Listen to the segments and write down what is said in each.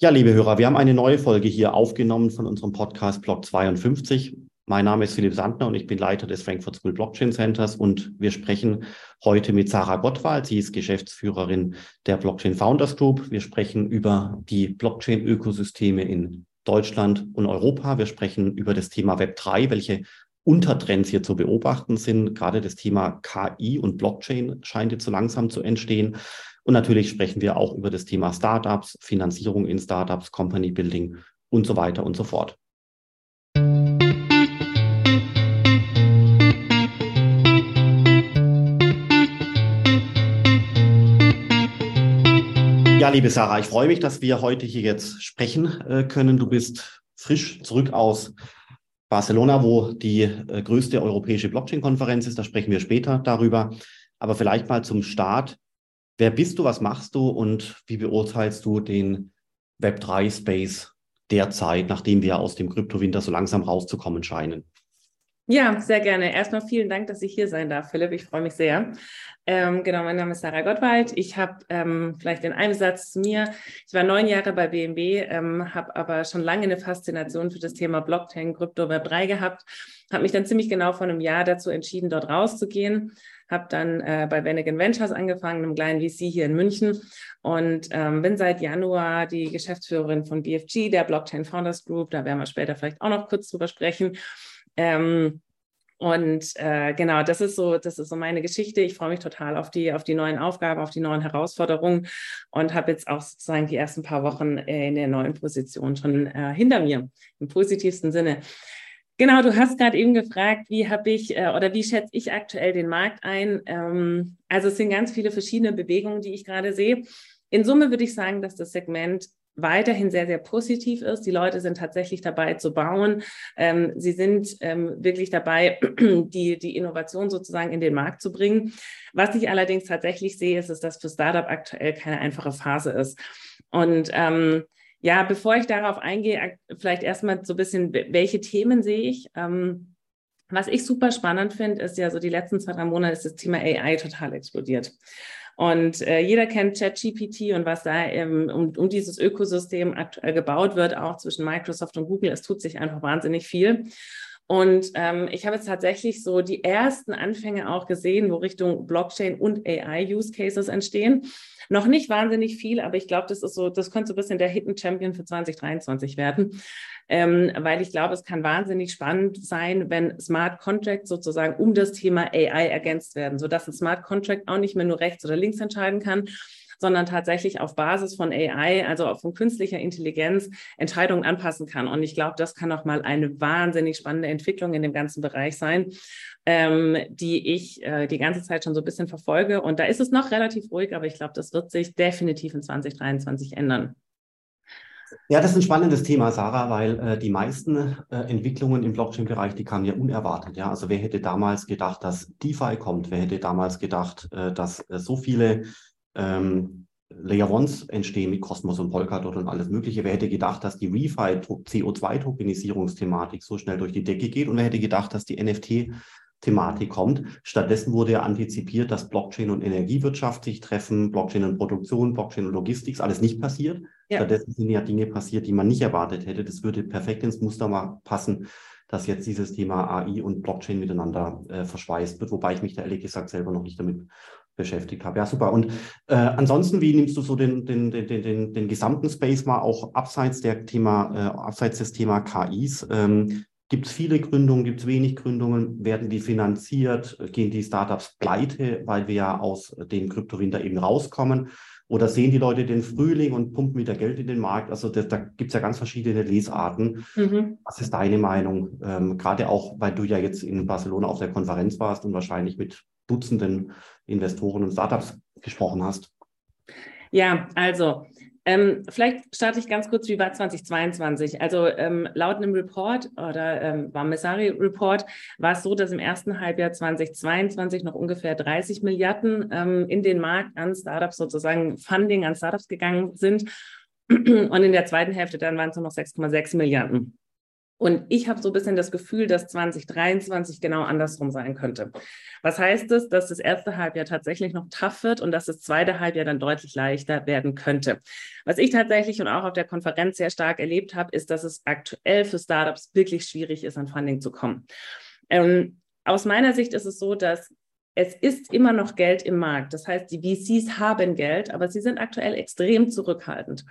Ja, liebe Hörer, wir haben eine neue Folge hier aufgenommen von unserem Podcast Blog 52. Mein Name ist Philipp Sandner und ich bin Leiter des Frankfurt School Blockchain Centers und wir sprechen heute mit Sarah Gottwald. Sie ist Geschäftsführerin der Blockchain Founders Group. Wir sprechen über die Blockchain-Ökosysteme in Deutschland und Europa. Wir sprechen über das Thema Web3, welche Untertrends hier zu beobachten sind. Gerade das Thema KI und Blockchain scheint jetzt so langsam zu entstehen. Und natürlich sprechen wir auch über das Thema Startups, Finanzierung in Startups, Company Building und so weiter und so fort. Ja, liebe Sarah, ich freue mich, dass wir heute hier jetzt sprechen äh, können. Du bist frisch zurück aus Barcelona, wo die äh, größte europäische Blockchain-Konferenz ist. Da sprechen wir später darüber. Aber vielleicht mal zum Start. Wer bist du, was machst du und wie beurteilst du den Web3-Space derzeit, nachdem wir aus dem Kryptowinter so langsam rauszukommen scheinen? Ja, sehr gerne. Erstmal vielen Dank, dass ich hier sein darf, Philipp. Ich freue mich sehr. Ähm, genau, mein Name ist Sarah Gottwald. Ich habe ähm, vielleicht in einem Satz zu mir. Ich war neun Jahre bei BMW, ähm, habe aber schon lange eine Faszination für das Thema Blockchain, Krypto, Web 3 gehabt. Habe mich dann ziemlich genau vor einem Jahr dazu entschieden, dort rauszugehen habe dann äh, bei Vanagon Ventures angefangen, einem kleinen VC hier in München und ähm, bin seit Januar die Geschäftsführerin von BFG, der Blockchain Founders Group. Da werden wir später vielleicht auch noch kurz drüber sprechen. Ähm, und äh, genau, das ist so, das ist so meine Geschichte. Ich freue mich total auf die, auf die neuen Aufgaben, auf die neuen Herausforderungen und habe jetzt auch sozusagen die ersten paar Wochen äh, in der neuen Position schon äh, hinter mir, im positivsten Sinne. Genau, du hast gerade eben gefragt, wie habe ich äh, oder wie schätze ich aktuell den Markt ein? Ähm, also es sind ganz viele verschiedene Bewegungen, die ich gerade sehe. In Summe würde ich sagen, dass das Segment weiterhin sehr, sehr positiv ist. Die Leute sind tatsächlich dabei zu bauen. Ähm, sie sind ähm, wirklich dabei, die, die Innovation sozusagen in den Markt zu bringen. Was ich allerdings tatsächlich sehe, ist, ist dass für Startup aktuell keine einfache Phase ist. Und ähm, ja, bevor ich darauf eingehe, vielleicht erstmal so ein bisschen, welche Themen sehe ich? Ähm, was ich super spannend finde, ist ja so die letzten zwei, drei Monate ist das Thema AI total explodiert. Und äh, jeder kennt ChatGPT und was da ähm, um, um dieses Ökosystem aktuell gebaut wird, auch zwischen Microsoft und Google. Es tut sich einfach wahnsinnig viel. Und ähm, ich habe jetzt tatsächlich so die ersten Anfänge auch gesehen, wo Richtung Blockchain und AI-Use Cases entstehen. Noch nicht wahnsinnig viel, aber ich glaube, das ist so, das könnte so ein bisschen der Hidden Champion für 2023 werden. Ähm, weil ich glaube, es kann wahnsinnig spannend sein, wenn Smart Contracts sozusagen um das Thema AI ergänzt werden, sodass ein Smart Contract auch nicht mehr nur rechts oder links entscheiden kann, sondern tatsächlich auf Basis von AI, also von künstlicher Intelligenz, Entscheidungen anpassen kann. Und ich glaube, das kann auch mal eine wahnsinnig spannende Entwicklung in dem ganzen Bereich sein, ähm, die ich äh, die ganze Zeit schon so ein bisschen verfolge. Und da ist es noch relativ ruhig, aber ich glaube, das wird sich definitiv in 2023 ändern. Ja, das ist ein spannendes Thema, Sarah, weil äh, die meisten äh, Entwicklungen im Blockchain-Bereich, die kamen ja unerwartet. Ja, also wer hätte damals gedacht, dass DeFi kommt? Wer hätte damals gedacht, äh, dass äh, so viele ähm, Layer Ones entstehen mit Cosmos und Polkadot und alles Mögliche. Wer hätte gedacht, dass die ReFi CO2-Tokenisierungsthematik so schnell durch die Decke geht? Und wer hätte gedacht, dass die NFT Thematik kommt. Stattdessen wurde ja antizipiert, dass Blockchain und Energiewirtschaft sich treffen, Blockchain und Produktion, Blockchain und Logistik, alles nicht passiert. Ja. Stattdessen sind ja Dinge passiert, die man nicht erwartet hätte. Das würde perfekt ins Muster mal passen, dass jetzt dieses Thema AI und Blockchain miteinander äh, verschweißt wird, wobei ich mich da ehrlich gesagt selber noch nicht damit beschäftigt habe. Ja, super. Und äh, ansonsten, wie nimmst du so den, den, den, den, den gesamten Space mal auch abseits der Thema, äh, abseits des Thema KIs? Ähm, Gibt es viele Gründungen, gibt es wenig Gründungen? Werden die finanziert? Gehen die Startups pleite, weil wir ja aus dem Kryptowinter eben rauskommen? Oder sehen die Leute den Frühling und pumpen wieder Geld in den Markt? Also das, da gibt es ja ganz verschiedene Lesarten. Mhm. Was ist deine Meinung? Ähm, Gerade auch, weil du ja jetzt in Barcelona auf der Konferenz warst und wahrscheinlich mit Dutzenden Investoren und Startups gesprochen hast. Ja, also ähm, vielleicht starte ich ganz kurz, wie war 2022? Also ähm, laut einem Report oder ähm, war Messari Report war es so, dass im ersten Halbjahr 2022 noch ungefähr 30 Milliarden ähm, in den Markt an Startups sozusagen Funding an Startups gegangen sind. Und in der zweiten Hälfte dann waren es nur noch 6,6 Milliarden. Und ich habe so ein bisschen das Gefühl, dass 2023 genau andersrum sein könnte. Was heißt es, dass das erste Halbjahr tatsächlich noch tough wird und dass das zweite Halbjahr dann deutlich leichter werden könnte? Was ich tatsächlich und auch auf der Konferenz sehr stark erlebt habe, ist, dass es aktuell für Startups wirklich schwierig ist, an Funding zu kommen. Ähm, aus meiner Sicht ist es so, dass es ist immer noch Geld im Markt. Das heißt, die VCs haben Geld, aber sie sind aktuell extrem zurückhaltend.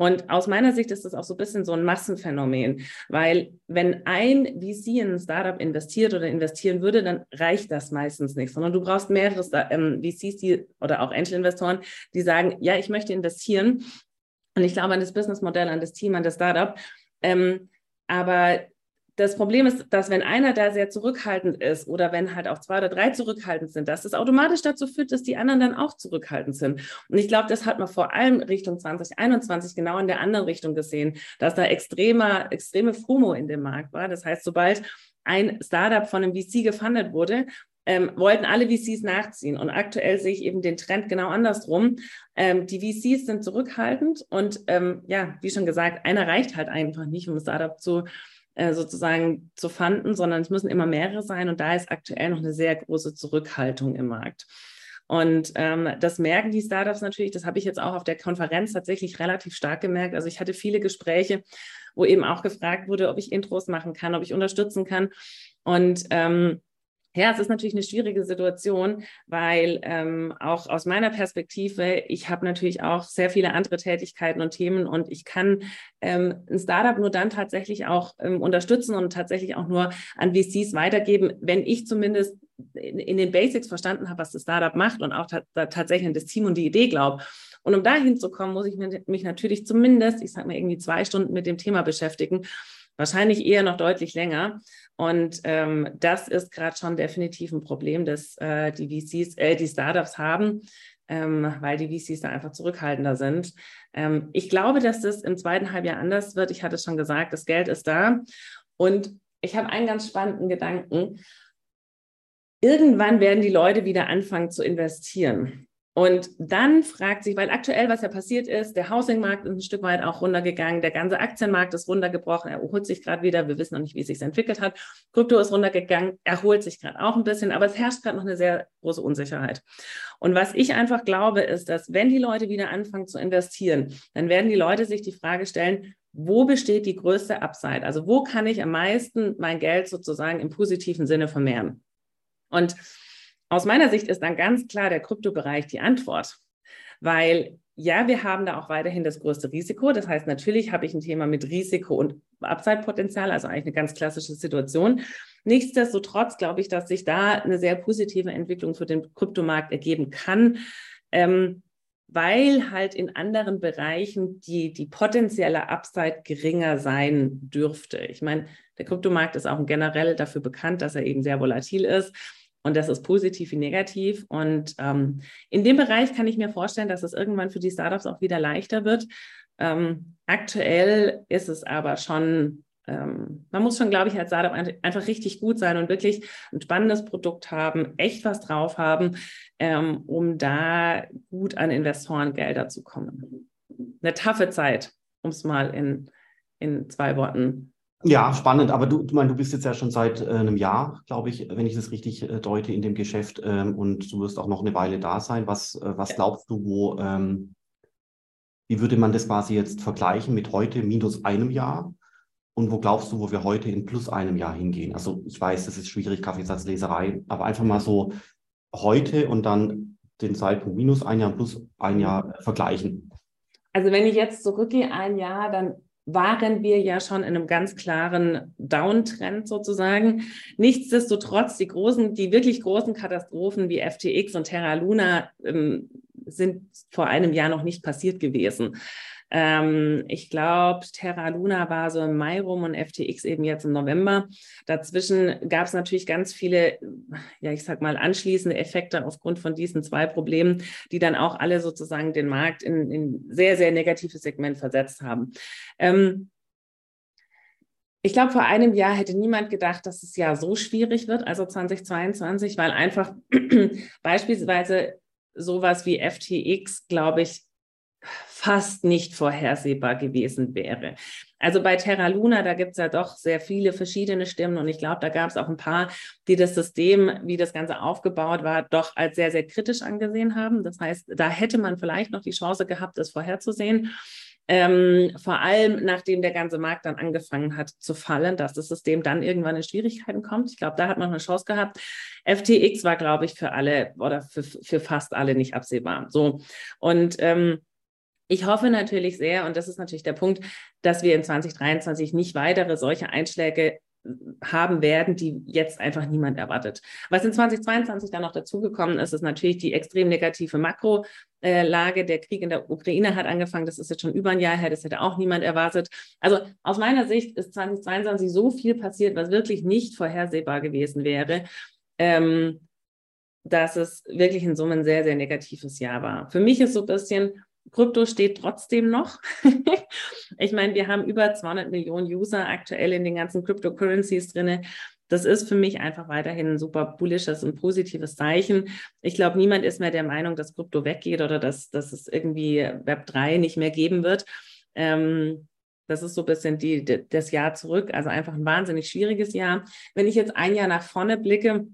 Und aus meiner Sicht ist das auch so ein bisschen so ein Massenphänomen, weil wenn ein VC in ein Startup investiert oder investieren würde, dann reicht das meistens nicht, sondern du brauchst mehrere ähm, VCs die, oder auch Angel-Investoren, die sagen, ja, ich möchte investieren. Und ich glaube an das Businessmodell, an das Team, an das Startup. Ähm, aber das Problem ist, dass wenn einer da sehr zurückhaltend ist oder wenn halt auch zwei oder drei zurückhaltend sind, dass das automatisch dazu führt, dass die anderen dann auch zurückhaltend sind. Und ich glaube, das hat man vor allem Richtung 2021 genau in der anderen Richtung gesehen, dass da extremer, extreme FOMO in dem Markt war. Das heißt, sobald ein Startup von einem VC gefundet wurde, ähm, wollten alle VCs nachziehen. Und aktuell sehe ich eben den Trend genau andersrum. Ähm, die VCs sind zurückhaltend und ähm, ja, wie schon gesagt, einer reicht halt einfach nicht, um ein Startup zu äh, sozusagen zu fanden, sondern es müssen immer mehrere sein. Und da ist aktuell noch eine sehr große Zurückhaltung im Markt. Und ähm, das merken die Startups natürlich, das habe ich jetzt auch auf der Konferenz tatsächlich relativ stark gemerkt. Also ich hatte viele Gespräche, wo eben auch gefragt wurde, ob ich Intros machen kann, ob ich unterstützen kann. Und ähm, ja, es ist natürlich eine schwierige Situation, weil ähm, auch aus meiner Perspektive, ich habe natürlich auch sehr viele andere Tätigkeiten und Themen und ich kann ähm, ein Startup nur dann tatsächlich auch ähm, unterstützen und tatsächlich auch nur an VCs weitergeben, wenn ich zumindest in, in den Basics verstanden habe, was das Startup macht und auch ta tatsächlich an das Team und die Idee glaube. Und um dahin zu kommen, muss ich mich natürlich zumindest, ich sage mal irgendwie zwei Stunden mit dem Thema beschäftigen wahrscheinlich eher noch deutlich länger. Und ähm, das ist gerade schon definitiv ein Problem, das äh, die VCs, äh, die Startups haben, ähm, weil die VCs da einfach zurückhaltender sind. Ähm, ich glaube, dass das im zweiten Halbjahr anders wird. Ich hatte schon gesagt, das Geld ist da. Und ich habe einen ganz spannenden Gedanken. Irgendwann werden die Leute wieder anfangen zu investieren. Und dann fragt sich, weil aktuell, was ja passiert ist, der Housingmarkt ist ein Stück weit auch runtergegangen, der ganze Aktienmarkt ist runtergebrochen, er erholt sich gerade wieder, wir wissen noch nicht, wie es sich entwickelt hat. Krypto ist runtergegangen, erholt sich gerade auch ein bisschen, aber es herrscht gerade noch eine sehr große Unsicherheit. Und was ich einfach glaube, ist, dass wenn die Leute wieder anfangen zu investieren, dann werden die Leute sich die Frage stellen, wo besteht die größte Upside? Also wo kann ich am meisten mein Geld sozusagen im positiven Sinne vermehren? Und aus meiner Sicht ist dann ganz klar der Kryptobereich die Antwort, weil ja, wir haben da auch weiterhin das größte Risiko. Das heißt, natürlich habe ich ein Thema mit Risiko und Upside-Potenzial, also eigentlich eine ganz klassische Situation. Nichtsdestotrotz glaube ich, dass sich da eine sehr positive Entwicklung für den Kryptomarkt ergeben kann, ähm, weil halt in anderen Bereichen die, die potenzielle Upside geringer sein dürfte. Ich meine, der Kryptomarkt ist auch generell dafür bekannt, dass er eben sehr volatil ist. Und das ist positiv wie negativ. Und ähm, in dem Bereich kann ich mir vorstellen, dass es irgendwann für die Startups auch wieder leichter wird. Ähm, aktuell ist es aber schon, ähm, man muss schon, glaube ich, als Startup einfach richtig gut sein und wirklich ein spannendes Produkt haben, echt was drauf haben, ähm, um da gut an Investorengelder zu kommen. Eine taffe Zeit, um es mal in, in zwei Worten ja, spannend, aber du, du, mein, du bist jetzt ja schon seit äh, einem Jahr, glaube ich, wenn ich das richtig äh, deute, in dem Geschäft ähm, und du wirst auch noch eine Weile da sein. Was, äh, was glaubst du, wo, ähm, wie würde man das quasi jetzt vergleichen mit heute minus einem Jahr? Und wo glaubst du, wo wir heute in plus einem Jahr hingehen? Also ich weiß, das ist schwierig, Kaffeesatzleserei, aber einfach mal so heute und dann den Zeitpunkt minus ein Jahr plus ein Jahr äh, vergleichen. Also wenn ich jetzt zurückgehe ein Jahr, dann waren wir ja schon in einem ganz klaren Downtrend sozusagen. Nichtsdestotrotz, die großen, die wirklich großen Katastrophen wie FTX und Terra Luna ähm, sind vor einem Jahr noch nicht passiert gewesen. Ähm, ich glaube, Terra Luna war so im Mai rum und FTX eben jetzt im November. Dazwischen gab es natürlich ganz viele, ja, ich sag mal, anschließende Effekte aufgrund von diesen zwei Problemen, die dann auch alle sozusagen den Markt in, in sehr, sehr negatives Segment versetzt haben. Ähm, ich glaube, vor einem Jahr hätte niemand gedacht, dass es ja so schwierig wird, also 2022, weil einfach beispielsweise sowas wie FTX, glaube ich, fast nicht vorhersehbar gewesen wäre. Also bei Terra Luna, da gibt es ja doch sehr viele verschiedene Stimmen und ich glaube, da gab es auch ein paar, die das System, wie das Ganze aufgebaut war, doch als sehr, sehr kritisch angesehen haben. Das heißt, da hätte man vielleicht noch die Chance gehabt, das vorherzusehen. Ähm, vor allem, nachdem der ganze Markt dann angefangen hat zu fallen, dass das System dann irgendwann in Schwierigkeiten kommt. Ich glaube, da hat man eine Chance gehabt. FTX war, glaube ich, für alle oder für, für fast alle nicht absehbar. So. Und ähm, ich hoffe natürlich sehr, und das ist natürlich der Punkt, dass wir in 2023 nicht weitere solche Einschläge haben werden, die jetzt einfach niemand erwartet. Was in 2022 dann noch dazugekommen ist, ist natürlich die extrem negative Makrolage. Der Krieg in der Ukraine hat angefangen, das ist jetzt schon über ein Jahr her, das hätte auch niemand erwartet. Also aus meiner Sicht ist 2022 so viel passiert, was wirklich nicht vorhersehbar gewesen wäre. Ähm, dass es wirklich in Summe ein sehr, sehr negatives Jahr war. Für mich ist so ein bisschen, Krypto steht trotzdem noch. ich meine, wir haben über 200 Millionen User aktuell in den ganzen Cryptocurrencies drin. Das ist für mich einfach weiterhin ein super bullisches und positives Zeichen. Ich glaube, niemand ist mehr der Meinung, dass Krypto weggeht oder dass, dass es irgendwie Web 3 nicht mehr geben wird. Ähm, das ist so ein bisschen die, das Jahr zurück. Also einfach ein wahnsinnig schwieriges Jahr. Wenn ich jetzt ein Jahr nach vorne blicke,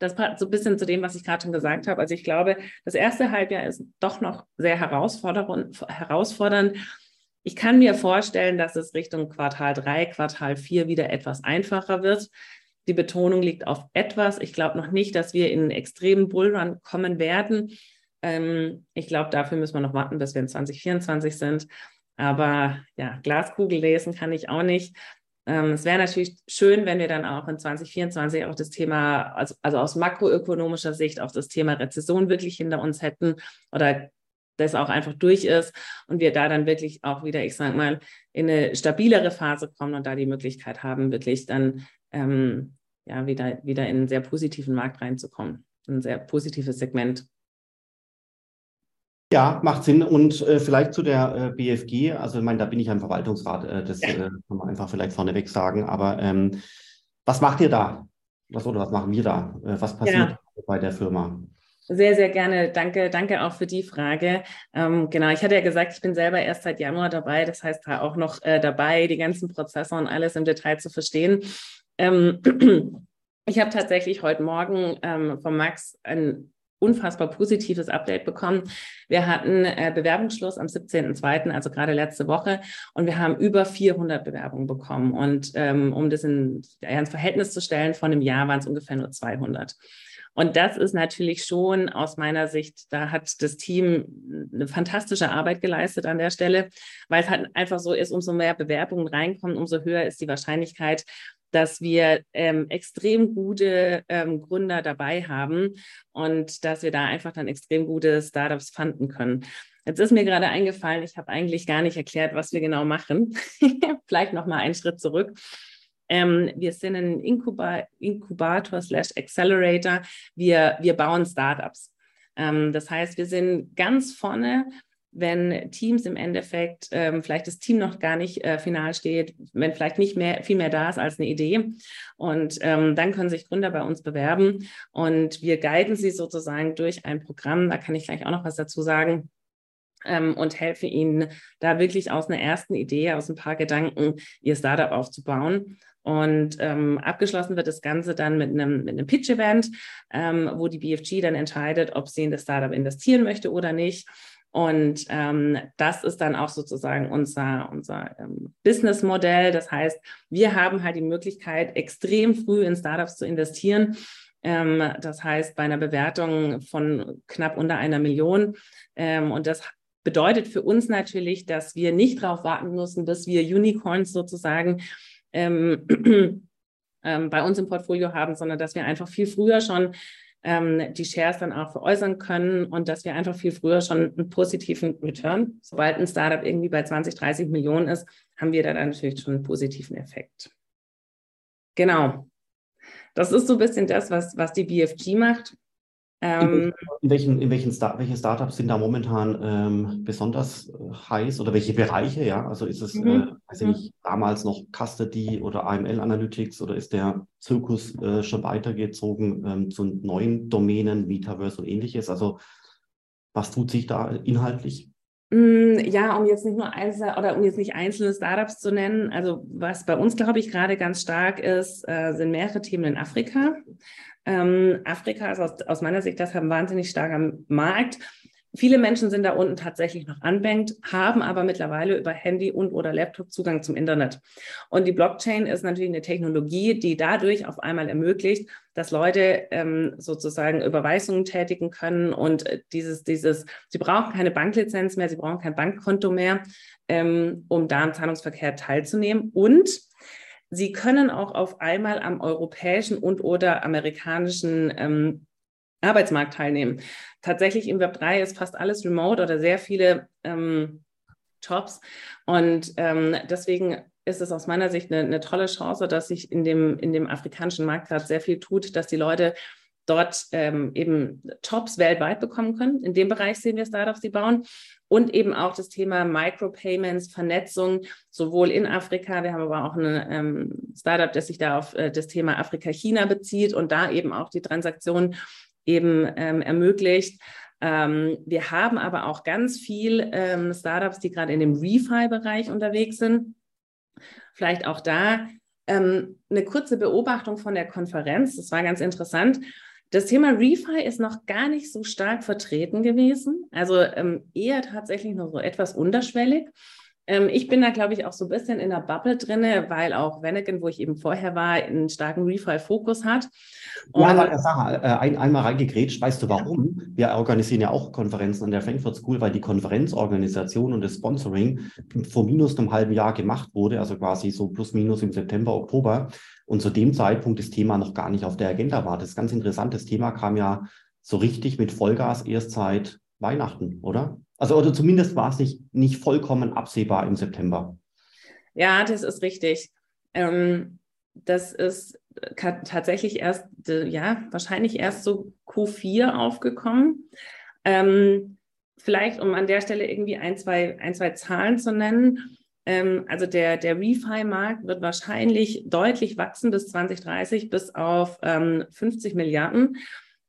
das passt so ein bisschen zu dem, was ich gerade schon gesagt habe. Also ich glaube, das erste Halbjahr ist doch noch sehr herausfordernd. Ich kann mir vorstellen, dass es Richtung Quartal 3, Quartal 4 wieder etwas einfacher wird. Die Betonung liegt auf etwas. Ich glaube noch nicht, dass wir in einen extremen Bullrun kommen werden. Ähm, ich glaube, dafür müssen wir noch warten, bis wir in 2024 sind. Aber ja, Glaskugel lesen kann ich auch nicht. Ähm, es wäre natürlich schön, wenn wir dann auch in 2024 auch das Thema, also, also aus makroökonomischer Sicht auch das Thema Rezession wirklich hinter uns hätten oder das auch einfach durch ist und wir da dann wirklich auch wieder, ich sage mal, in eine stabilere Phase kommen und da die Möglichkeit haben, wirklich dann ähm, ja wieder, wieder in einen sehr positiven Markt reinzukommen, ein sehr positives Segment. Ja, macht Sinn. Und äh, vielleicht zu der äh, BFG, also ich meine, da bin ich ja im Verwaltungsrat, äh, das. Äh, kann man einfach vielleicht vorneweg sagen. Aber ähm, was macht ihr da? Was oder was machen wir da? Äh, was passiert ja. bei der Firma? Sehr, sehr gerne. Danke, danke auch für die Frage. Ähm, genau, ich hatte ja gesagt, ich bin selber erst seit Januar dabei, das heißt da auch noch äh, dabei, die ganzen Prozesse und alles im Detail zu verstehen. Ähm, ich habe tatsächlich heute Morgen ähm, von Max ein unfassbar positives Update bekommen. Wir hatten äh, Bewerbungsschluss am 17.02., also gerade letzte Woche, und wir haben über 400 Bewerbungen bekommen. Und ähm, um das in, ins Verhältnis zu stellen, von einem Jahr waren es ungefähr nur 200. Und das ist natürlich schon aus meiner Sicht, da hat das Team eine fantastische Arbeit geleistet an der Stelle, weil es halt einfach so ist, umso mehr Bewerbungen reinkommen, umso höher ist die Wahrscheinlichkeit, dass wir ähm, extrem gute ähm, Gründer dabei haben und dass wir da einfach dann extrem gute Startups fanden können. Jetzt ist mir gerade eingefallen, ich habe eigentlich gar nicht erklärt, was wir genau machen. Vielleicht noch mal einen Schritt zurück. Ähm, wir sind ein Inkuba Inkubator slash Accelerator. Wir, wir bauen Startups. Ähm, das heißt, wir sind ganz vorne wenn Teams im Endeffekt ähm, vielleicht das Team noch gar nicht äh, final steht, wenn vielleicht nicht mehr viel mehr da ist als eine Idee. Und ähm, dann können sich Gründer bei uns bewerben und wir guiden sie sozusagen durch ein Programm. Da kann ich gleich auch noch was dazu sagen. Ähm, und helfe ihnen da wirklich aus einer ersten Idee, aus ein paar Gedanken, ihr Startup aufzubauen. Und ähm, abgeschlossen wird das Ganze dann mit einem, mit einem Pitch-Event, ähm, wo die BFG dann entscheidet, ob sie in das Startup investieren möchte oder nicht. Und ähm, das ist dann auch sozusagen unser, unser ähm, Businessmodell. Das heißt, wir haben halt die Möglichkeit, extrem früh in Startups zu investieren. Ähm, das heißt, bei einer Bewertung von knapp unter einer Million. Ähm, und das bedeutet für uns natürlich, dass wir nicht darauf warten müssen, bis wir Unicorns sozusagen ähm, ähm, bei uns im Portfolio haben, sondern dass wir einfach viel früher schon ähm, die Shares dann auch veräußern können und dass wir einfach viel früher schon einen positiven Return, sobald ein Startup irgendwie bei 20, 30 Millionen ist, haben wir dann natürlich schon einen positiven Effekt. Genau. Das ist so ein bisschen das, was, was die BFG macht. Ähm, in welchen, in welchen Star welche Startups sind da momentan ähm, besonders äh, heiß oder welche Bereiche? Ja, also ist es, mhm. äh, weiß ich mhm. nicht, damals noch Custody oder AML Analytics oder ist der Zirkus äh, schon weitergezogen ähm, zu neuen Domänen, Metaverse und ähnliches? Also was tut sich da inhaltlich? Mm, ja, um jetzt nicht nur einzelne oder um jetzt nicht einzelne Startups zu nennen. Also was bei uns, glaube ich, gerade ganz stark ist, äh, sind mehrere Themen in Afrika. Ähm, Afrika ist aus, aus meiner Sicht deshalb ein wahnsinnig starker Markt. Viele Menschen sind da unten tatsächlich noch unbanked, haben aber mittlerweile über Handy und oder Laptop Zugang zum Internet. Und die Blockchain ist natürlich eine Technologie, die dadurch auf einmal ermöglicht, dass Leute ähm, sozusagen Überweisungen tätigen können und äh, dieses, dieses, sie brauchen keine Banklizenz mehr, sie brauchen kein Bankkonto mehr, ähm, um da am Zahlungsverkehr teilzunehmen. Und sie können auch auf einmal am europäischen und oder amerikanischen ähm, Arbeitsmarkt teilnehmen. Tatsächlich im Web 3 ist fast alles remote oder sehr viele ähm, Jobs. Und ähm, deswegen ist es aus meiner Sicht eine, eine, tolle Chance, dass sich in dem, in dem afrikanischen Markt gerade sehr viel tut, dass die Leute dort ähm, eben Jobs weltweit bekommen können. In dem Bereich sehen wir Startups, die bauen. Und eben auch das Thema Micropayments, Vernetzung, sowohl in Afrika, wir haben aber auch ein ähm, Startup, das sich da auf äh, das Thema Afrika-China bezieht und da eben auch die Transaktionen eben ähm, ermöglicht. Ähm, wir haben aber auch ganz viel ähm, Startups, die gerade in dem Refi-Bereich unterwegs sind. Vielleicht auch da ähm, eine kurze Beobachtung von der Konferenz. Das war ganz interessant. Das Thema Refi ist noch gar nicht so stark vertreten gewesen, also ähm, eher tatsächlich noch so etwas unterschwellig. Ähm, ich bin da, glaube ich, auch so ein bisschen in der Bubble drin, weil auch Vanagon, wo ich eben vorher war, einen starken Refi-Fokus hat. Und ja, aber Sarah, äh, ein, einmal reingegrätscht, weißt du warum? Wir organisieren ja auch Konferenzen an der Frankfurt School, weil die Konferenzorganisation und das Sponsoring vor minus einem halben Jahr gemacht wurde, also quasi so plus minus im September, Oktober. Und zu dem Zeitpunkt das Thema noch gar nicht auf der Agenda war. Das ist ganz interessantes Thema kam ja so richtig mit Vollgas erst seit Weihnachten, oder? Also, oder zumindest war es nicht, nicht vollkommen absehbar im September. Ja, das ist richtig. Ähm, das ist tatsächlich erst, ja, wahrscheinlich erst so Q4 aufgekommen. Ähm, vielleicht, um an der Stelle irgendwie ein, zwei, ein, zwei Zahlen zu nennen. Ähm, also der, der Refi-Markt wird wahrscheinlich deutlich wachsen bis 2030 bis auf ähm, 50 Milliarden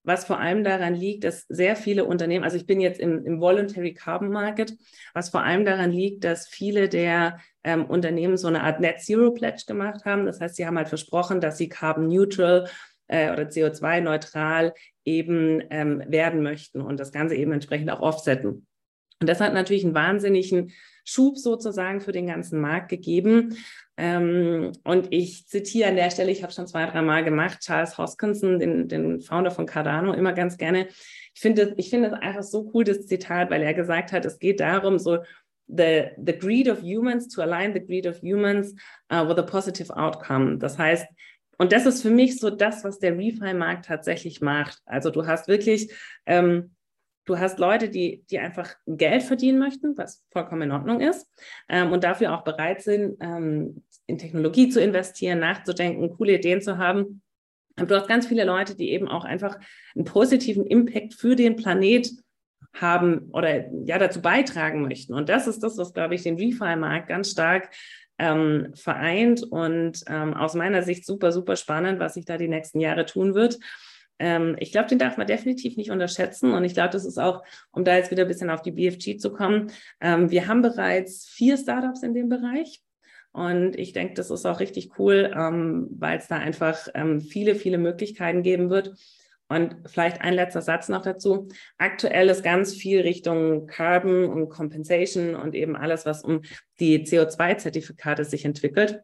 was vor allem daran liegt, dass sehr viele Unternehmen, also ich bin jetzt im, im Voluntary Carbon Market, was vor allem daran liegt, dass viele der ähm, Unternehmen so eine Art Net Zero Pledge gemacht haben. Das heißt, sie haben halt versprochen, dass sie carbon neutral äh, oder CO2-neutral eben ähm, werden möchten und das Ganze eben entsprechend auch offsetten. Und das hat natürlich einen wahnsinnigen Schub sozusagen für den ganzen Markt gegeben. Ähm, und ich zitiere an der Stelle, ich habe schon zwei, drei Mal gemacht, Charles Hoskinson, den, den Founder von Cardano, immer ganz gerne. Ich finde ich finde es einfach so cool, das Zitat, weil er gesagt hat, es geht darum, so the, the greed of humans, to align the greed of humans uh, with a positive outcome. Das heißt, und das ist für mich so das, was der Refi-Markt tatsächlich macht. Also du hast wirklich ähm, Du hast Leute, die, die einfach Geld verdienen möchten, was vollkommen in Ordnung ist, ähm, und dafür auch bereit sind, ähm, in Technologie zu investieren, nachzudenken, coole Ideen zu haben. Du hast ganz viele Leute, die eben auch einfach einen positiven Impact für den Planet haben oder ja dazu beitragen möchten. Und das ist das, was, glaube ich, den Refi-Markt ganz stark ähm, vereint und ähm, aus meiner Sicht super, super spannend, was sich da die nächsten Jahre tun wird. Ähm, ich glaube, den darf man definitiv nicht unterschätzen. Und ich glaube, das ist auch, um da jetzt wieder ein bisschen auf die BFG zu kommen, ähm, wir haben bereits vier Startups in dem Bereich. Und ich denke, das ist auch richtig cool, ähm, weil es da einfach ähm, viele, viele Möglichkeiten geben wird. Und vielleicht ein letzter Satz noch dazu. Aktuell ist ganz viel Richtung Carbon und Compensation und eben alles, was um die CO2-Zertifikate sich entwickelt.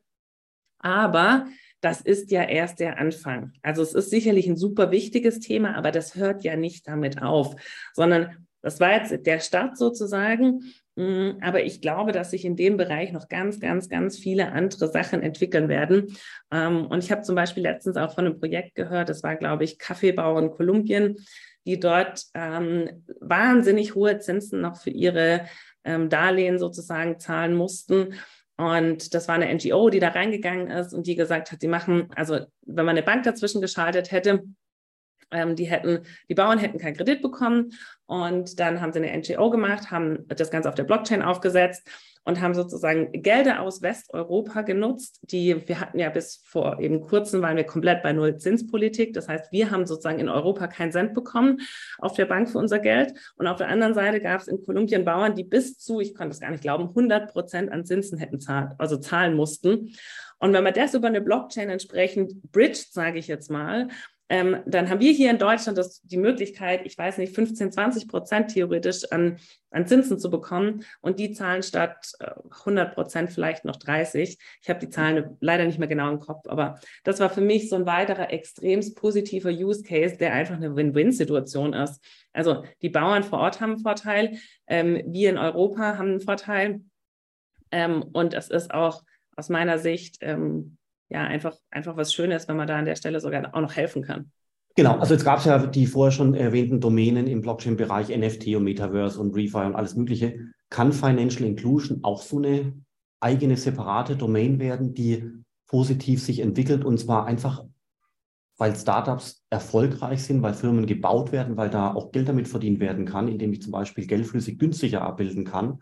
Aber das ist ja erst der Anfang. Also es ist sicherlich ein super wichtiges Thema, aber das hört ja nicht damit auf, sondern das war jetzt der Start sozusagen. Mm, aber ich glaube, dass sich in dem Bereich noch ganz, ganz, ganz viele andere Sachen entwickeln werden. Ähm, und ich habe zum Beispiel letztens auch von einem Projekt gehört, das war, glaube ich, Kaffeebau in Kolumbien, die dort ähm, wahnsinnig hohe Zinsen noch für ihre ähm, Darlehen sozusagen zahlen mussten. Und das war eine NGO, die da reingegangen ist und die gesagt hat, sie machen, also wenn man eine Bank dazwischen geschaltet hätte, ähm, die hätten, die Bauern hätten keinen Kredit bekommen. Und dann haben sie eine NGO gemacht, haben das Ganze auf der Blockchain aufgesetzt und haben sozusagen Gelder aus Westeuropa genutzt, die wir hatten ja bis vor eben kurzem waren wir komplett bei Null Zinspolitik. Das heißt, wir haben sozusagen in Europa keinen Cent bekommen auf der Bank für unser Geld. Und auf der anderen Seite gab es in Kolumbien Bauern, die bis zu, ich konnte es gar nicht glauben, 100 Prozent an Zinsen hätten zahlen, also zahlen mussten. Und wenn man das über eine Blockchain entsprechend bridgt, sage ich jetzt mal, ähm, dann haben wir hier in Deutschland das, die Möglichkeit, ich weiß nicht, 15, 20 Prozent theoretisch an, an Zinsen zu bekommen und die zahlen statt 100 äh, Prozent vielleicht noch 30. Ich habe die Zahlen leider nicht mehr genau im Kopf, aber das war für mich so ein weiterer extrem positiver Use Case, der einfach eine Win-Win-Situation ist. Also die Bauern vor Ort haben einen Vorteil, ähm, wir in Europa haben einen Vorteil ähm, und es ist auch aus meiner Sicht ähm, ja einfach, einfach was Schönes, wenn man da an der Stelle sogar auch noch helfen kann. Genau, also jetzt gab es ja die vorher schon erwähnten Domänen im Blockchain-Bereich, NFT und Metaverse und Refi und alles Mögliche. Kann Financial Inclusion auch so eine eigene separate Domain werden, die positiv sich entwickelt und zwar einfach, weil Startups erfolgreich sind, weil Firmen gebaut werden, weil da auch Geld damit verdient werden kann, indem ich zum Beispiel geldflüssig günstiger abbilden kann,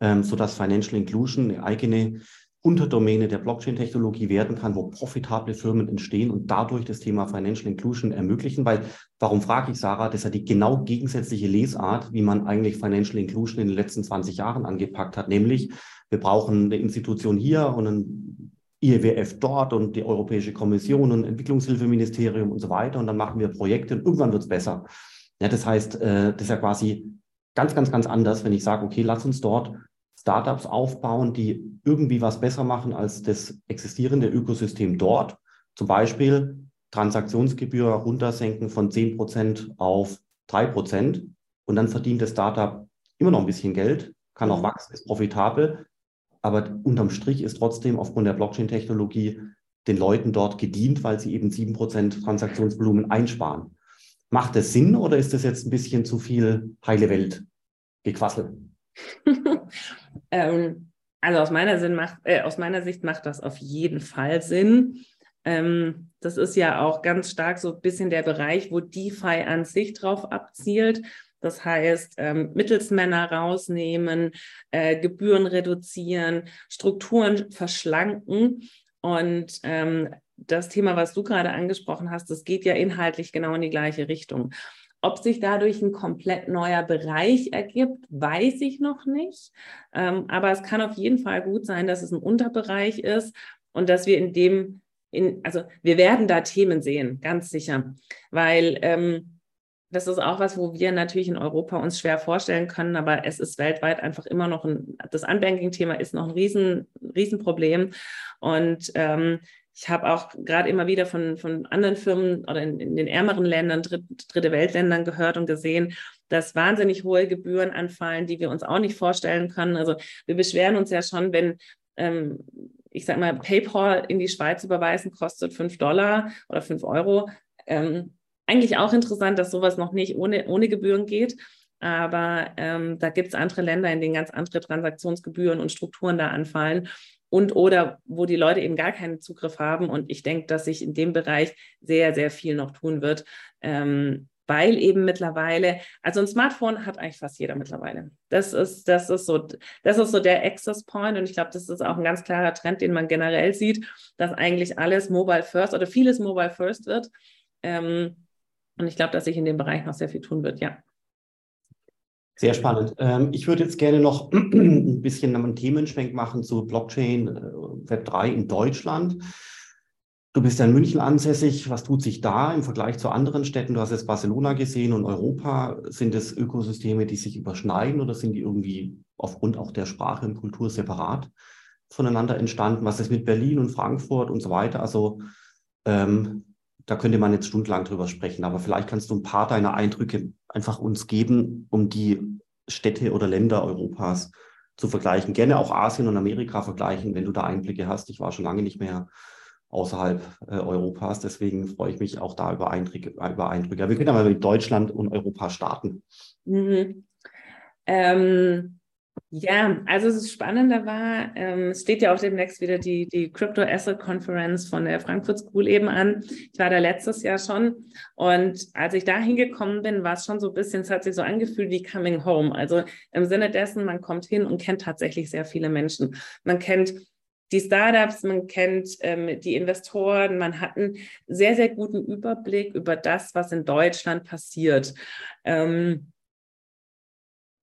ähm, sodass Financial Inclusion eine eigene Unterdomäne der Blockchain-Technologie werden kann, wo profitable Firmen entstehen und dadurch das Thema Financial Inclusion ermöglichen. Weil, warum frage ich Sarah? Das ist ja die genau gegensätzliche Lesart, wie man eigentlich Financial Inclusion in den letzten 20 Jahren angepackt hat. Nämlich, wir brauchen eine Institution hier und ein IWF dort und die Europäische Kommission und Entwicklungshilfeministerium und so weiter. Und dann machen wir Projekte und irgendwann wird es besser. Ja, das heißt, äh, das ist ja quasi ganz, ganz, ganz anders, wenn ich sage, okay, lass uns dort Startups aufbauen, die irgendwie was besser machen als das existierende Ökosystem dort. Zum Beispiel Transaktionsgebühr runtersenken von 10% auf 3%. Und dann verdient das Startup immer noch ein bisschen Geld, kann auch wachsen, ist profitabel. Aber unterm Strich ist trotzdem aufgrund der Blockchain-Technologie den Leuten dort gedient, weil sie eben 7% Transaktionsvolumen einsparen. Macht das Sinn oder ist das jetzt ein bisschen zu viel heile Welt gequasselt? ähm, also aus meiner, Sinn macht, äh, aus meiner Sicht macht das auf jeden Fall Sinn. Ähm, das ist ja auch ganz stark so ein bisschen der Bereich, wo DeFi an sich drauf abzielt. Das heißt, ähm, Mittelsmänner rausnehmen, äh, Gebühren reduzieren, Strukturen verschlanken. Und ähm, das Thema, was du gerade angesprochen hast, das geht ja inhaltlich genau in die gleiche Richtung. Ob sich dadurch ein komplett neuer Bereich ergibt, weiß ich noch nicht. Ähm, aber es kann auf jeden Fall gut sein, dass es ein Unterbereich ist und dass wir in dem, in, also wir werden da Themen sehen, ganz sicher, weil ähm, das ist auch was, wo wir natürlich in Europa uns schwer vorstellen können, aber es ist weltweit einfach immer noch ein, das Unbanking-Thema ist noch ein riesen, Riesenproblem. Und ähm, ich habe auch gerade immer wieder von, von anderen Firmen oder in, in den ärmeren Ländern, Dritt, dritte Weltländern gehört und gesehen, dass wahnsinnig hohe Gebühren anfallen, die wir uns auch nicht vorstellen können. Also wir beschweren uns ja schon, wenn ähm, ich sage mal, PayPal in die Schweiz überweisen kostet 5 Dollar oder 5 Euro. Ähm, eigentlich auch interessant, dass sowas noch nicht ohne, ohne Gebühren geht. Aber ähm, da gibt es andere Länder, in denen ganz andere Transaktionsgebühren und Strukturen da anfallen und oder wo die Leute eben gar keinen Zugriff haben. Und ich denke, dass sich in dem Bereich sehr, sehr viel noch tun wird. Ähm, weil eben mittlerweile, also ein Smartphone hat eigentlich fast jeder mittlerweile. Das ist, das ist so, das ist so der Access Point und ich glaube, das ist auch ein ganz klarer Trend, den man generell sieht, dass eigentlich alles Mobile First oder vieles Mobile First wird. Ähm, und ich glaube, dass sich in dem Bereich noch sehr viel tun wird, ja. Sehr spannend. Ähm, ich würde jetzt gerne noch ein bisschen einen Themenschwenk machen zu Blockchain äh, Web 3 in Deutschland. Du bist ja in München ansässig. Was tut sich da im Vergleich zu anderen Städten? Du hast jetzt Barcelona gesehen und Europa. Sind es Ökosysteme, die sich überschneiden oder sind die irgendwie aufgrund auch der Sprache und Kultur separat voneinander entstanden? Was ist mit Berlin und Frankfurt und so weiter? Also ähm, da könnte man jetzt stundenlang drüber sprechen, aber vielleicht kannst du ein paar deiner Eindrücke einfach uns geben, um die Städte oder Länder Europas zu vergleichen. Gerne auch Asien und Amerika vergleichen, wenn du da Einblicke hast. Ich war schon lange nicht mehr außerhalb äh, Europas, deswegen freue ich mich auch da über Eindrücke. Über Eindrücke. wir können aber mit Deutschland und Europa starten. Mhm. Ähm, Ja, also das Spannende war, ähm, es steht ja auch demnächst wieder die, die Crypto Asset Conference von der Frankfurt School eben an. Ich war da letztes Jahr schon und als ich da hingekommen bin, war es schon so ein bisschen, es hat sich so angefühlt wie Coming Home. Also im Sinne dessen, man kommt hin und kennt tatsächlich sehr viele Menschen. Man kennt die Startups, man kennt ähm, die Investoren, man hat einen sehr, sehr guten Überblick über das, was in Deutschland passiert. Ähm,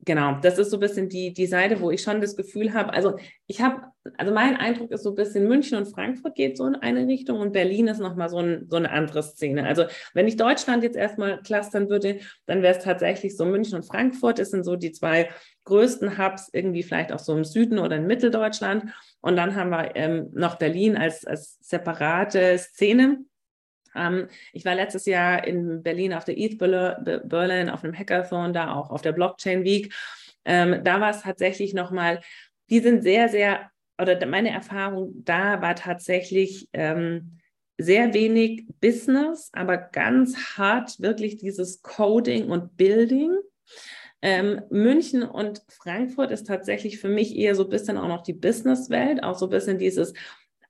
genau, das ist so ein bisschen die, die Seite, wo ich schon das Gefühl habe, also ich habe, also mein Eindruck ist so ein bisschen München und Frankfurt geht so in eine Richtung und Berlin ist nochmal so, ein, so eine andere Szene. Also wenn ich Deutschland jetzt erstmal clustern würde, dann wäre es tatsächlich so München und Frankfurt, das sind so die zwei größten Hubs, irgendwie vielleicht auch so im Süden oder in Mitteldeutschland. Und dann haben wir ähm, noch Berlin als, als separate Szene. Ähm, ich war letztes Jahr in Berlin auf der ETH Berlin, auf einem Hackathon, da auch auf der Blockchain Week. Ähm, da war es tatsächlich nochmal, die sind sehr, sehr, oder meine Erfahrung da war tatsächlich ähm, sehr wenig Business, aber ganz hart wirklich dieses Coding und Building. Ähm, München und Frankfurt ist tatsächlich für mich eher so ein bisschen auch noch die Businesswelt, auch so ein bisschen dieses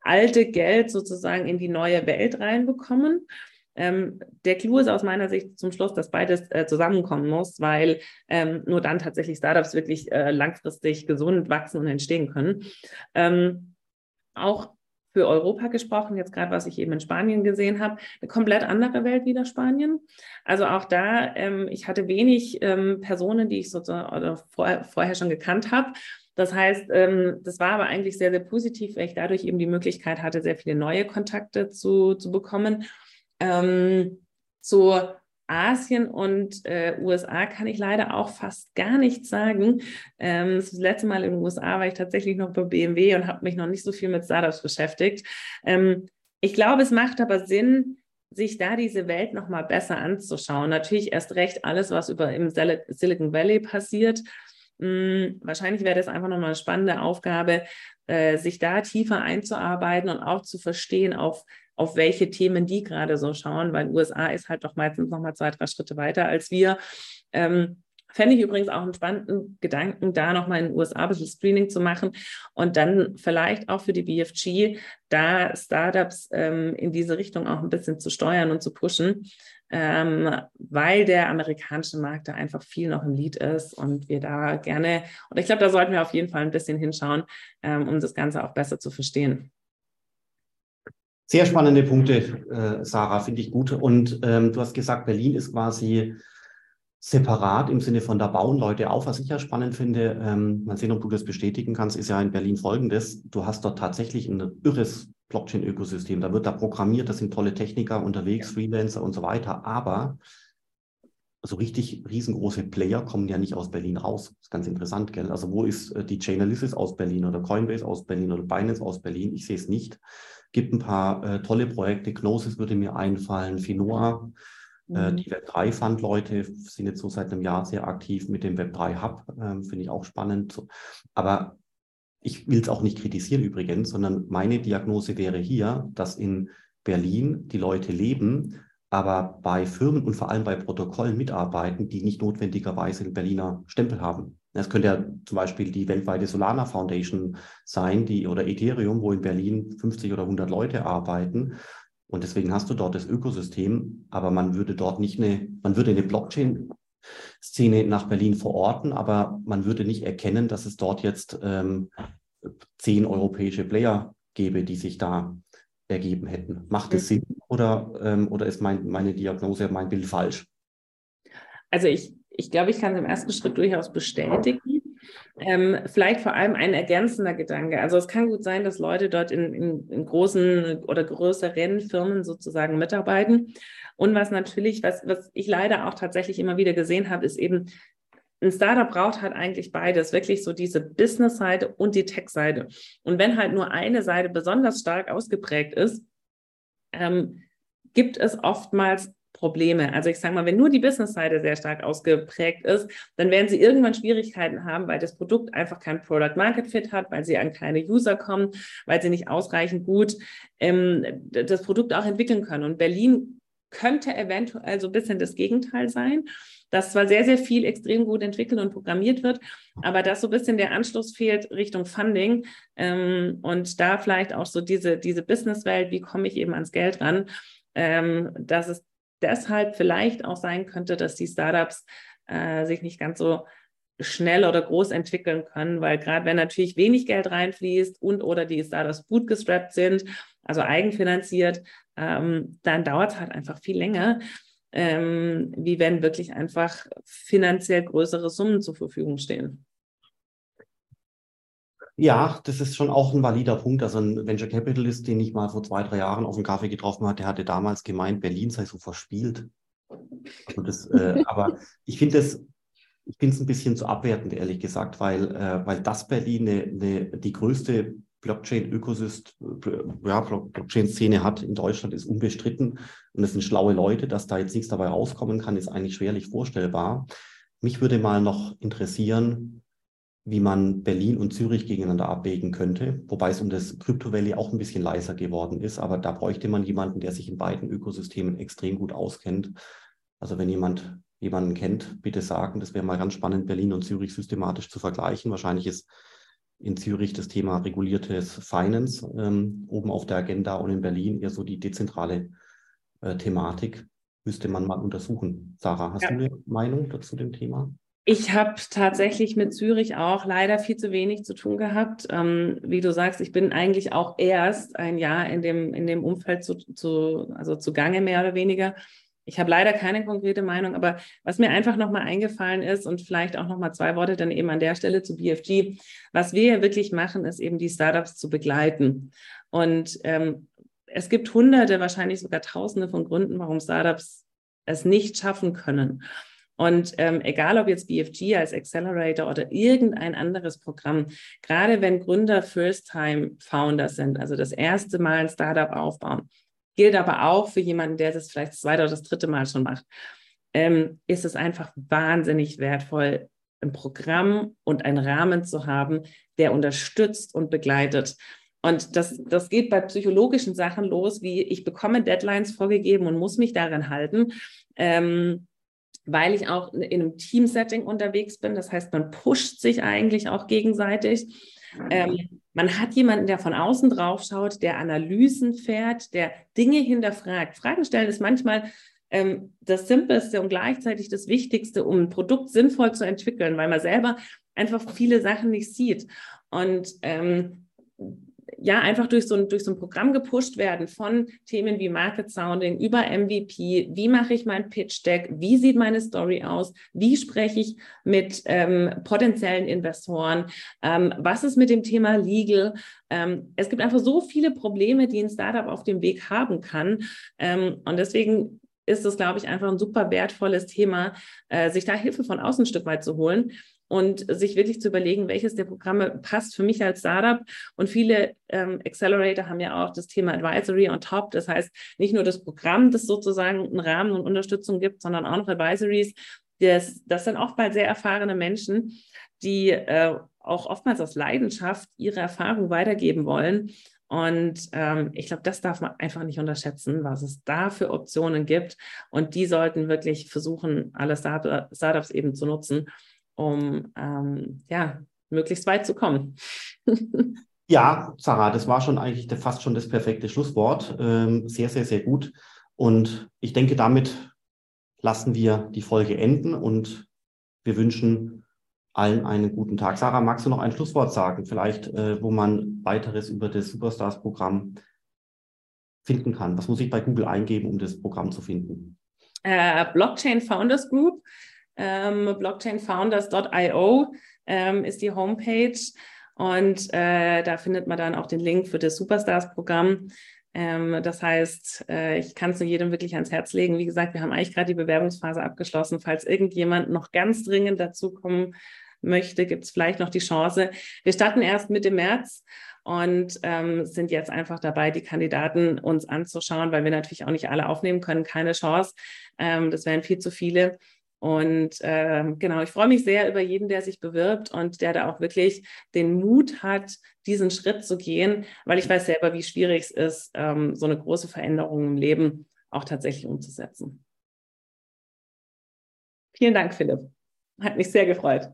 alte Geld sozusagen in die neue Welt reinbekommen. Ähm, der Clou ist aus meiner Sicht zum Schluss, dass beides äh, zusammenkommen muss, weil ähm, nur dann tatsächlich Startups wirklich äh, langfristig gesund wachsen und entstehen können. Ähm, auch für Europa gesprochen, jetzt gerade was ich eben in Spanien gesehen habe, eine komplett andere Welt wieder Spanien. Also auch da, ähm, ich hatte wenig ähm, Personen, die ich sozusagen oder vor, vorher schon gekannt habe. Das heißt, ähm, das war aber eigentlich sehr, sehr positiv, weil ich dadurch eben die Möglichkeit hatte, sehr viele neue Kontakte zu, zu bekommen. Ähm, zu Asien und äh, USA kann ich leider auch fast gar nichts sagen. Ähm, das letzte Mal in den USA war ich tatsächlich noch bei BMW und habe mich noch nicht so viel mit Startups beschäftigt. Ähm, ich glaube, es macht aber Sinn, sich da diese Welt noch mal besser anzuschauen. Natürlich erst recht alles, was über im Silicon Valley passiert. Hm, wahrscheinlich wäre das einfach nochmal eine spannende Aufgabe, äh, sich da tiefer einzuarbeiten und auch zu verstehen, auf auf welche Themen die gerade so schauen, weil USA ist halt doch meistens noch mal zwei, drei Schritte weiter als wir. Ähm, Fände ich übrigens auch einen spannenden Gedanken, da nochmal in den USA ein bisschen Screening zu machen und dann vielleicht auch für die BFG da Startups ähm, in diese Richtung auch ein bisschen zu steuern und zu pushen, ähm, weil der amerikanische Markt da einfach viel noch im Lied ist und wir da gerne, und ich glaube, da sollten wir auf jeden Fall ein bisschen hinschauen, ähm, um das Ganze auch besser zu verstehen. Sehr spannende Punkte, äh, Sarah, finde ich gut. Und ähm, du hast gesagt, Berlin ist quasi separat im Sinne von, da bauen Leute auf. Was ich ja spannend finde, ähm, mal sehen, ob du das bestätigen kannst, ist ja in Berlin folgendes. Du hast dort tatsächlich ein irres Blockchain-Ökosystem. Da wird da programmiert, da sind tolle Techniker unterwegs, ja. Freelancer und so weiter. Aber so richtig riesengroße Player kommen ja nicht aus Berlin raus. Das ist ganz interessant, gell? Also wo ist äh, die Chainalysis aus Berlin oder Coinbase aus Berlin oder Binance aus Berlin? Ich sehe es nicht gibt ein paar äh, tolle Projekte. Gnosis würde mir einfallen, Finoa. Äh, mhm. die Web3-Fund-Leute sind jetzt so seit einem Jahr sehr aktiv mit dem Web3-Hub. Ähm, Finde ich auch spannend. Aber ich will es auch nicht kritisieren übrigens, sondern meine Diagnose wäre hier, dass in Berlin die Leute leben, aber bei Firmen und vor allem bei Protokollen mitarbeiten, die nicht notwendigerweise einen Berliner Stempel haben. Es könnte ja zum Beispiel die weltweite Solana Foundation sein, die oder Ethereum, wo in Berlin 50 oder 100 Leute arbeiten. Und deswegen hast du dort das Ökosystem, aber man würde dort nicht eine, man würde eine Blockchain-Szene nach Berlin verorten, aber man würde nicht erkennen, dass es dort jetzt ähm, zehn europäische Player gäbe, die sich da ergeben hätten. Macht es Sinn oder, ähm, oder ist mein, meine Diagnose, mein Bild falsch? Also ich ich glaube, ich kann es im ersten Schritt durchaus bestätigen. Ähm, vielleicht vor allem ein ergänzender Gedanke. Also es kann gut sein, dass Leute dort in, in, in großen oder größeren Firmen sozusagen mitarbeiten. Und was natürlich, was, was ich leider auch tatsächlich immer wieder gesehen habe, ist eben, ein Startup braucht halt eigentlich beides, wirklich so diese Business-Seite und die Tech-Seite. Und wenn halt nur eine Seite besonders stark ausgeprägt ist, ähm, gibt es oftmals Probleme. Also ich sage mal, wenn nur die Business-Seite sehr stark ausgeprägt ist, dann werden sie irgendwann Schwierigkeiten haben, weil das Produkt einfach kein Product Market Fit hat, weil sie an kleine User kommen, weil sie nicht ausreichend gut ähm, das Produkt auch entwickeln können. Und Berlin könnte eventuell so ein bisschen das Gegenteil sein, dass zwar sehr, sehr viel extrem gut entwickelt und programmiert wird, aber dass so ein bisschen der Anschluss fehlt Richtung Funding ähm, und da vielleicht auch so diese, diese Businesswelt, wie komme ich eben ans Geld ran, ähm, dass es deshalb vielleicht auch sein könnte, dass die Startups äh, sich nicht ganz so schnell oder groß entwickeln können, weil gerade wenn natürlich wenig Geld reinfließt und oder die Startups bootgestrapped sind, also eigenfinanziert, ähm, dann dauert es halt einfach viel länger, ähm, wie wenn wirklich einfach finanziell größere Summen zur Verfügung stehen. Ja, das ist schon auch ein valider Punkt. Also ein Venture Capitalist, den ich mal vor zwei, drei Jahren auf dem Kaffee getroffen hatte, hatte damals gemeint, Berlin sei so verspielt. Also das, äh, aber ich finde es ich finde es ein bisschen zu abwertend, ehrlich gesagt, weil, äh, weil das Berlin eine, eine, die größte Blockchain-Ökosystem, ja, Blockchain-Szene hat in Deutschland, ist unbestritten. Und es sind schlaue Leute, dass da jetzt nichts dabei rauskommen kann, ist eigentlich schwerlich vorstellbar. Mich würde mal noch interessieren, wie man Berlin und Zürich gegeneinander abwägen könnte, wobei es um das Crypto Valley auch ein bisschen leiser geworden ist. Aber da bräuchte man jemanden, der sich in beiden Ökosystemen extrem gut auskennt. Also wenn jemand jemanden kennt, bitte sagen. Das wäre mal ganz spannend, Berlin und Zürich systematisch zu vergleichen. Wahrscheinlich ist in Zürich das Thema reguliertes Finance ähm, oben auf der Agenda und in Berlin eher so die dezentrale äh, Thematik. Müsste man mal untersuchen. Sarah, hast ja. du eine Meinung dazu dem Thema? Ich habe tatsächlich mit Zürich auch leider viel zu wenig zu tun gehabt. Ähm, wie du sagst, ich bin eigentlich auch erst ein Jahr in dem, in dem Umfeld zu, zu, also zugange, mehr oder weniger. Ich habe leider keine konkrete Meinung, aber was mir einfach nochmal eingefallen ist und vielleicht auch nochmal zwei Worte dann eben an der Stelle zu BFG. Was wir ja wirklich machen, ist eben die Startups zu begleiten. Und ähm, es gibt hunderte, wahrscheinlich sogar tausende von Gründen, warum Startups es nicht schaffen können. Und ähm, egal ob jetzt BFG als Accelerator oder irgendein anderes Programm, gerade wenn Gründer First-Time-Founder sind, also das erste Mal ein Startup aufbauen, gilt aber auch für jemanden, der das vielleicht das zweite oder das dritte Mal schon macht, ähm, ist es einfach wahnsinnig wertvoll, ein Programm und einen Rahmen zu haben, der unterstützt und begleitet. Und das, das geht bei psychologischen Sachen los, wie ich bekomme Deadlines vorgegeben und muss mich daran halten. Ähm, weil ich auch in einem Team-Setting unterwegs bin. Das heißt, man pusht sich eigentlich auch gegenseitig. Ähm, man hat jemanden, der von außen drauf schaut, der Analysen fährt, der Dinge hinterfragt. Fragen stellen ist manchmal ähm, das Simpelste und gleichzeitig das Wichtigste, um ein Produkt sinnvoll zu entwickeln, weil man selber einfach viele Sachen nicht sieht. Und ähm, ja, einfach durch so, ein, durch so ein Programm gepusht werden von Themen wie Market Sounding über MVP. Wie mache ich mein Pitch Deck? Wie sieht meine Story aus? Wie spreche ich mit ähm, potenziellen Investoren? Ähm, was ist mit dem Thema Legal? Ähm, es gibt einfach so viele Probleme, die ein Startup auf dem Weg haben kann. Ähm, und deswegen ist es, glaube ich, einfach ein super wertvolles Thema, äh, sich da Hilfe von außen ein Stück weit zu holen und sich wirklich zu überlegen, welches der Programme passt für mich als Startup. Und viele ähm, Accelerator haben ja auch das Thema Advisory on top. Das heißt, nicht nur das Programm, das sozusagen einen Rahmen und Unterstützung gibt, sondern auch noch Advisories. Das, das sind oftmals sehr erfahrene Menschen, die äh, auch oftmals aus Leidenschaft ihre Erfahrung weitergeben wollen. Und ähm, ich glaube, das darf man einfach nicht unterschätzen, was es da für Optionen gibt. Und die sollten wirklich versuchen, alle Startups eben zu nutzen um ähm, ja, möglichst weit zu kommen. ja, Sarah, das war schon eigentlich fast schon das perfekte Schlusswort. Ähm, sehr, sehr, sehr gut. Und ich denke, damit lassen wir die Folge enden und wir wünschen allen einen guten Tag. Sarah, magst du noch ein Schlusswort sagen? Vielleicht, äh, wo man weiteres über das Superstars-Programm finden kann. Was muss ich bei Google eingeben, um das Programm zu finden? Äh, Blockchain Founders Group ähm, blockchainfounders.io ähm, ist die Homepage. Und äh, da findet man dann auch den Link für das Superstars-Programm. Ähm, das heißt, äh, ich kann es nur jedem wirklich ans Herz legen. Wie gesagt, wir haben eigentlich gerade die Bewerbungsphase abgeschlossen. Falls irgendjemand noch ganz dringend dazukommen möchte, gibt es vielleicht noch die Chance. Wir starten erst Mitte März und ähm, sind jetzt einfach dabei, die Kandidaten uns anzuschauen, weil wir natürlich auch nicht alle aufnehmen können. Keine Chance. Ähm, das wären viel zu viele. Und ähm, genau, ich freue mich sehr über jeden, der sich bewirbt und der da auch wirklich den Mut hat, diesen Schritt zu gehen, weil ich weiß selber, wie schwierig es ist, ähm, so eine große Veränderung im Leben auch tatsächlich umzusetzen. Vielen Dank, Philipp. Hat mich sehr gefreut.